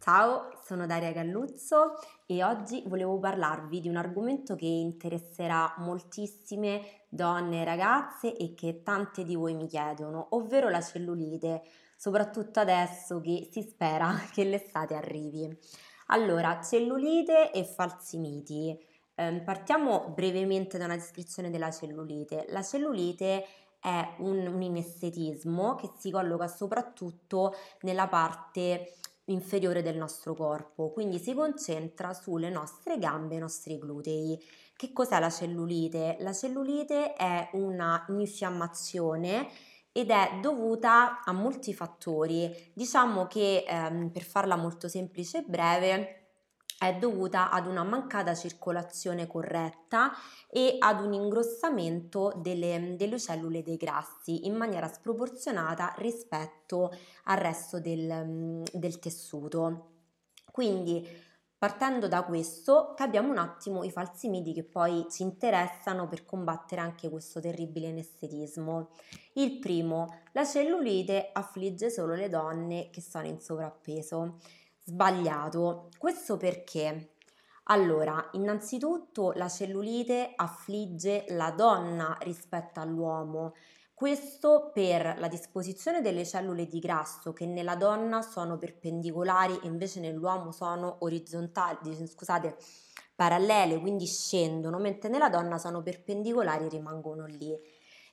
Ciao, sono Daria Galluzzo e oggi volevo parlarvi di un argomento che interesserà moltissime donne e ragazze e che tante di voi mi chiedono, ovvero la cellulite, soprattutto adesso che si spera che l'estate arrivi. Allora, cellulite e falsi miti. Eh, partiamo brevemente da una descrizione della cellulite. La cellulite è un, un inestetismo che si colloca soprattutto nella parte inferiore del nostro corpo, quindi si concentra sulle nostre gambe i nostri glutei. Che cos'è la cellulite? La cellulite è una infiammazione ed è dovuta a molti fattori. Diciamo che ehm, per farla molto semplice e breve è dovuta ad una mancata circolazione corretta e ad un ingrossamento delle, delle cellule dei grassi in maniera sproporzionata rispetto al resto del, del tessuto. Quindi Partendo da questo, capiamo un attimo i falsi miti che poi ci interessano per combattere anche questo terribile anestetismo. Il primo, la cellulite affligge solo le donne che sono in sovrappeso. Sbagliato. Questo perché? Allora, innanzitutto la cellulite affligge la donna rispetto all'uomo. Questo per la disposizione delle cellule di grasso che nella donna sono perpendicolari e invece nell'uomo sono orizzontali, scusate, parallele, quindi scendono, mentre nella donna sono perpendicolari e rimangono lì.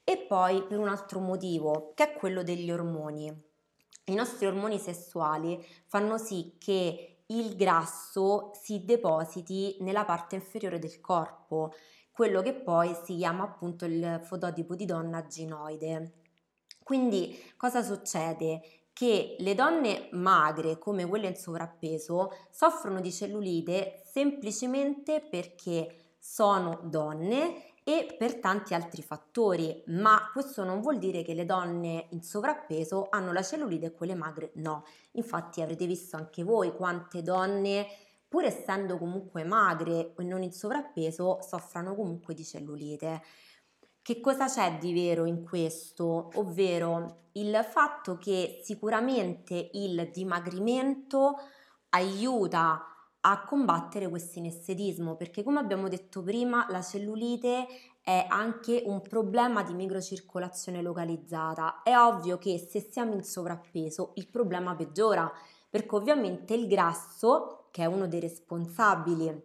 E poi per un altro motivo, che è quello degli ormoni. I nostri ormoni sessuali fanno sì che il grasso si depositi nella parte inferiore del corpo, quello che poi si chiama appunto il fototipo di donna ginoide. Quindi cosa succede? Che le donne magre, come quelle in sovrappeso, soffrono di cellulite semplicemente perché sono donne e per tanti altri fattori, ma questo non vuol dire che le donne in sovrappeso hanno la cellulite e quelle magre no. Infatti avrete visto anche voi quante donne, pur essendo comunque magre e non in sovrappeso, soffrano comunque di cellulite. Che cosa c'è di vero in questo? Ovvero il fatto che sicuramente il dimagrimento aiuta a combattere questo inestetismo perché come abbiamo detto prima la cellulite è anche un problema di microcircolazione localizzata. È ovvio che se siamo in sovrappeso il problema peggiora perché ovviamente il grasso, che è uno dei responsabili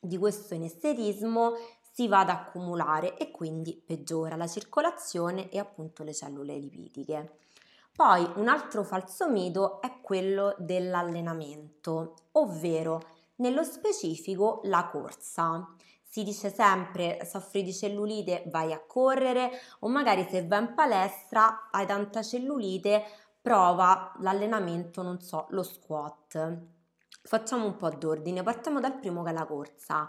di questo inestetismo, si va ad accumulare e quindi peggiora la circolazione e appunto le cellule lipidiche. Poi un altro falso mito è quello dell'allenamento, ovvero nello specifico la corsa. Si dice sempre soffri di cellulite, vai a correre o magari se vai in palestra hai tanta cellulite, prova l'allenamento, non so, lo squat. Facciamo un po' d'ordine, partiamo dal primo che è la corsa.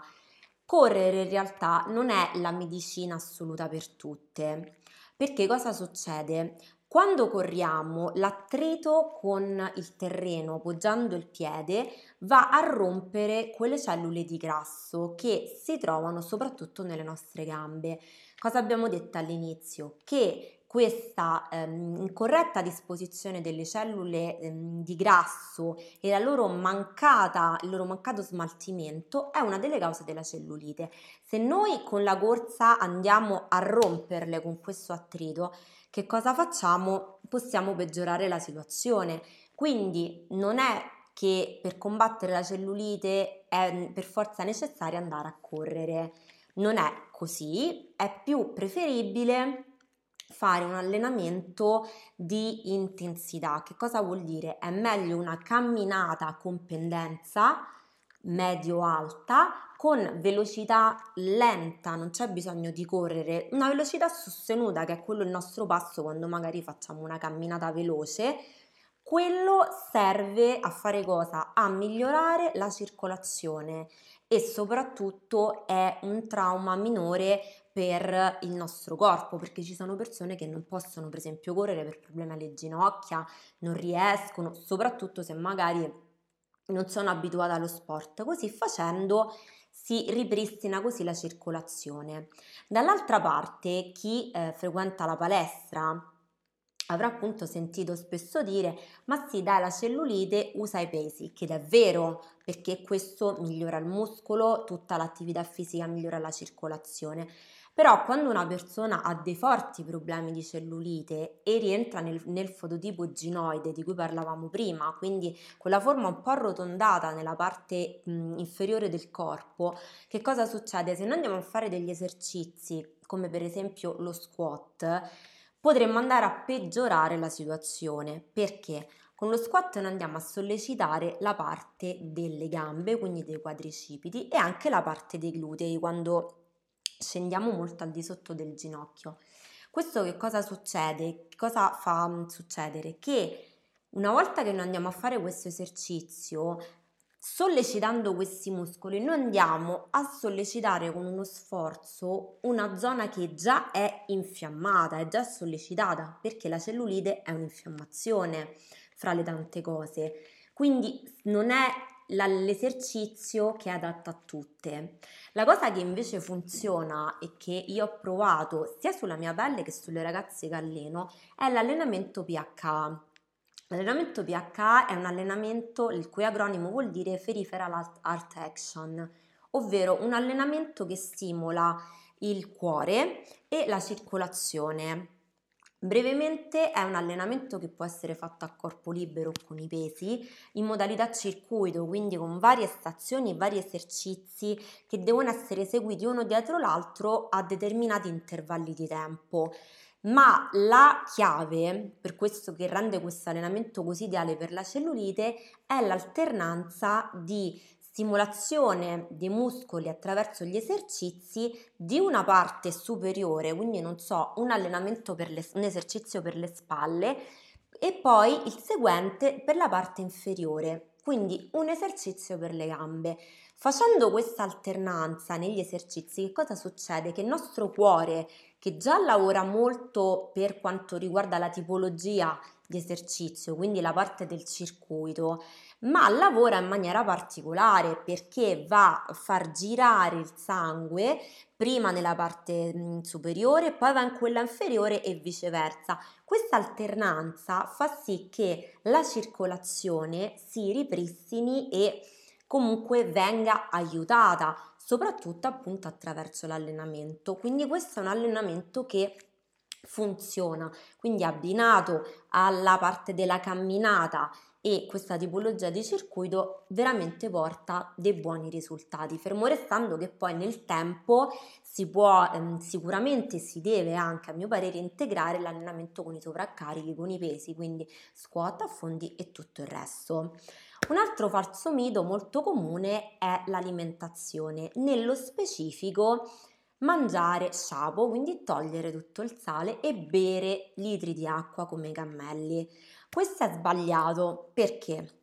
Correre in realtà non è la medicina assoluta per tutte. Perché cosa succede? Quando corriamo, l'attrito con il terreno, poggiando il piede, va a rompere quelle cellule di grasso che si trovano soprattutto nelle nostre gambe. Cosa abbiamo detto all'inizio? Che questa ehm, incorretta disposizione delle cellule ehm, di grasso e loro mancata, il loro mancato smaltimento è una delle cause della cellulite. Se noi con la corsa andiamo a romperle con questo attrito, che cosa facciamo? Possiamo peggiorare la situazione. Quindi non è che per combattere la cellulite è per forza necessario andare a correre. Non è così, è più preferibile fare un allenamento di intensità. Che cosa vuol dire? È meglio una camminata con pendenza medio-alta con velocità lenta, non c'è bisogno di correre, una velocità sostenuta che è quello il nostro passo quando magari facciamo una camminata veloce. Quello serve a fare cosa? A migliorare la circolazione e soprattutto è un trauma minore per il nostro corpo perché ci sono persone che non possono per esempio correre per problemi alle ginocchia, non riescono, soprattutto se magari non sono abituata allo sport. Così facendo si ripristina così la circolazione. Dall'altra parte chi eh, frequenta la palestra avrà appunto sentito spesso dire ma sì dai la cellulite usa i pesi ed è vero perché questo migliora il muscolo tutta l'attività fisica migliora la circolazione però quando una persona ha dei forti problemi di cellulite e rientra nel, nel fototipo ginoide di cui parlavamo prima, quindi quella forma un po' arrotondata nella parte mh, inferiore del corpo, che cosa succede? Se noi andiamo a fare degli esercizi, come per esempio lo squat, potremmo andare a peggiorare la situazione. Perché? Con lo squat noi andiamo a sollecitare la parte delle gambe, quindi dei quadricipiti e anche la parte dei glutei quando scendiamo molto al di sotto del ginocchio. Questo che cosa succede? Cosa fa mm, succedere? Che una volta che noi andiamo a fare questo esercizio, sollecitando questi muscoli, noi andiamo a sollecitare con uno sforzo una zona che già è infiammata, è già sollecitata, perché la cellulite è un'infiammazione fra le tante cose. Quindi non è l'esercizio che è adatto a tutte. La cosa che invece funziona e che io ho provato sia sulla mia pelle che sulle ragazze che alleno è l'allenamento PH. L'allenamento PH è un allenamento il cui acronimo vuol dire Peripheral Art Action, ovvero un allenamento che stimola il cuore e la circolazione Brevemente è un allenamento che può essere fatto a corpo libero con i pesi in modalità circuito, quindi con varie stazioni e vari esercizi che devono essere eseguiti uno dietro l'altro a determinati intervalli di tempo. Ma la chiave per questo che rende questo allenamento così ideale per la cellulite è l'alternanza di stimolazione dei muscoli attraverso gli esercizi di una parte superiore, quindi non so, un allenamento per le, un esercizio per le spalle e poi il seguente per la parte inferiore, quindi un esercizio per le gambe. Facendo questa alternanza negli esercizi, che cosa succede? Che il nostro cuore, che già lavora molto per quanto riguarda la tipologia di esercizio, quindi la parte del circuito, ma lavora in maniera particolare perché va a far girare il sangue prima nella parte mm, superiore, poi va in quella inferiore e viceversa. Questa alternanza fa sì che la circolazione si ripristini e comunque venga aiutata, soprattutto appunto attraverso l'allenamento. Quindi questo è un allenamento che funziona, quindi abbinato alla parte della camminata e questa tipologia di circuito veramente porta dei buoni risultati, fermo restando che poi nel tempo si può ehm, sicuramente si deve anche a mio parere integrare l'allenamento con i sovraccarichi, con i pesi, quindi squat, affondi e tutto il resto. Un altro falso mito molto comune è l'alimentazione, nello specifico mangiare sciapo, quindi togliere tutto il sale e bere litri di acqua come i cammelli. Questo è sbagliato perché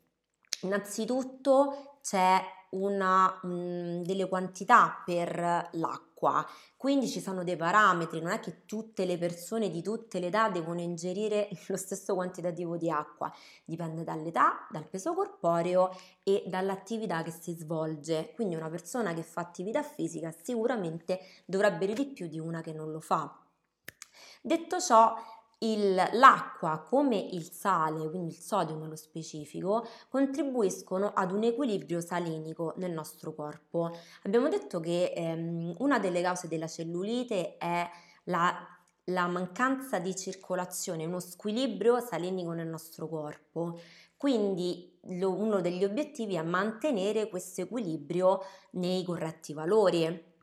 innanzitutto c'è una, mh, delle quantità per l'acqua, quindi ci sono dei parametri, non è che tutte le persone di tutte le età devono ingerire lo stesso quantitativo di acqua, dipende dall'età, dal peso corporeo e dall'attività che si svolge, quindi una persona che fa attività fisica sicuramente dovrà bere di più di una che non lo fa. Detto ciò, il, l'acqua come il sale, quindi il sodio nello specifico, contribuiscono ad un equilibrio salinico nel nostro corpo. Abbiamo detto che ehm, una delle cause della cellulite è la, la mancanza di circolazione, uno squilibrio salinico nel nostro corpo. Quindi lo, uno degli obiettivi è mantenere questo equilibrio nei corretti valori.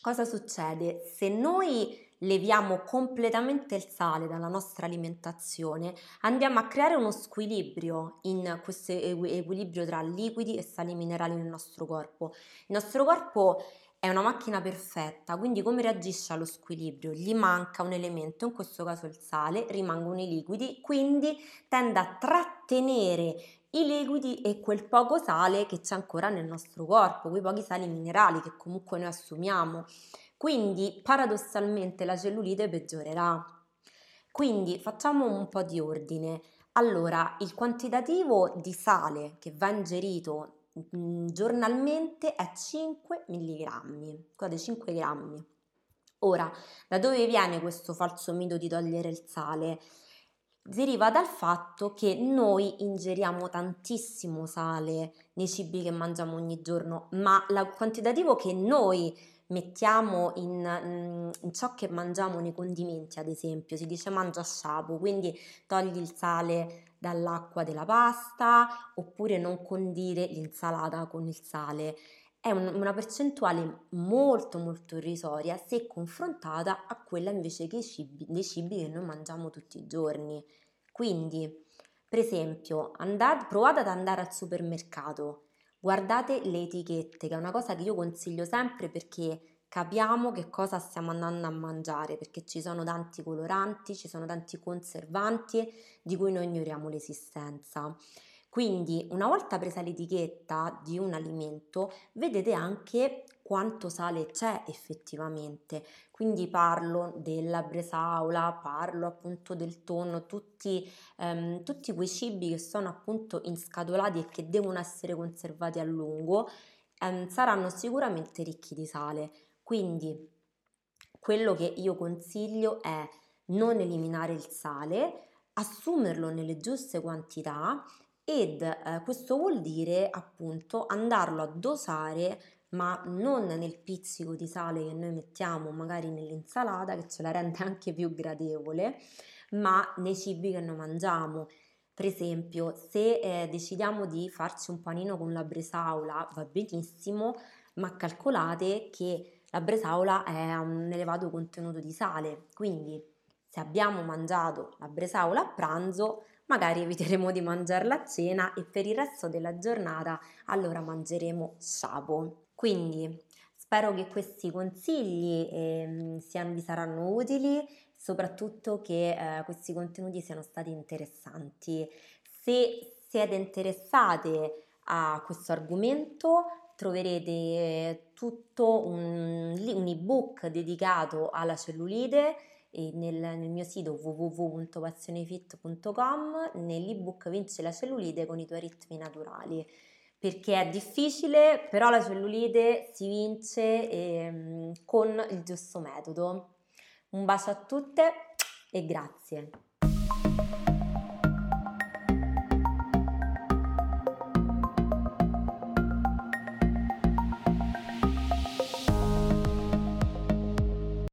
Cosa succede? Se noi leviamo completamente il sale dalla nostra alimentazione, andiamo a creare uno squilibrio in questo equilibrio tra liquidi e sali minerali nel nostro corpo. Il nostro corpo è una macchina perfetta, quindi come reagisce allo squilibrio? Gli manca un elemento, in questo caso il sale, rimangono i liquidi, quindi tende a trattenere i liquidi e quel poco sale che c'è ancora nel nostro corpo, quei pochi sali minerali che comunque noi assumiamo. Quindi paradossalmente la cellulite peggiorerà. Quindi facciamo un po' di ordine. Allora, il quantitativo di sale che va ingerito mh, giornalmente è 5 mg, guardate 5 grammi. Ora, da dove viene questo falso mito di togliere il sale? deriva dal fatto che noi ingeriamo tantissimo sale nei cibi che mangiamo ogni giorno, ma il quantitativo che noi mettiamo in, mm, in, ciò che mangiamo nei condimenti, ad esempio, si dice mangia sciapo, quindi togli il sale dall'acqua della pasta oppure non condire l'insalata con il sale. È un, una percentuale molto molto irrisoria se confrontata a quella invece che cibi, dei cibi che noi mangiamo tutti i giorni. Quindi, per esempio, andate, provate ad andare al supermercato, guardate le etichette, che è una cosa che io consiglio sempre perché capiamo che cosa stiamo andando a mangiare, perché ci sono tanti coloranti, ci sono tanti conservanti di cui noi ignoriamo l'esistenza. Quindi una volta presa l'etichetta di un alimento, vedete anche quanto sale c'è effettivamente. Quindi parlo della bresaola, parlo appunto del tonno, tutti, ehm, tutti quei cibi che sono appunto inscatolati e che devono essere conservati a lungo, ehm, saranno sicuramente ricchi di sale. Quindi quello che io consiglio è non eliminare il sale, assumerlo nelle giuste quantità ed eh, questo vuol dire appunto andarlo a dosare ma non nel pizzico di sale che noi mettiamo magari nell'insalata che ce la rende anche più gradevole, ma nei cibi che noi mangiamo. Per esempio, se eh, decidiamo di farci un panino con la bresaola va benissimo, ma calcolate che la bresaola è un elevato contenuto di sale, quindi se abbiamo mangiato la bresaola a pranzo magari eviteremo di mangiarla a cena e per il resto della giornata allora mangeremo sciapo. Quindi spero che questi consigli eh, siano, vi saranno utili, soprattutto che eh, questi contenuti siano stati interessanti. Se siete interessate a questo argomento troverete tutto un, un ebook dedicato alla cellulite nel, nel, mio sito www.passionefit.com nell'ebook Vince la cellulite con i tuoi ritmi naturali perché è difficile però la cellulite si vince ehm, con il giusto metodo. Un bacio a tutte e grazie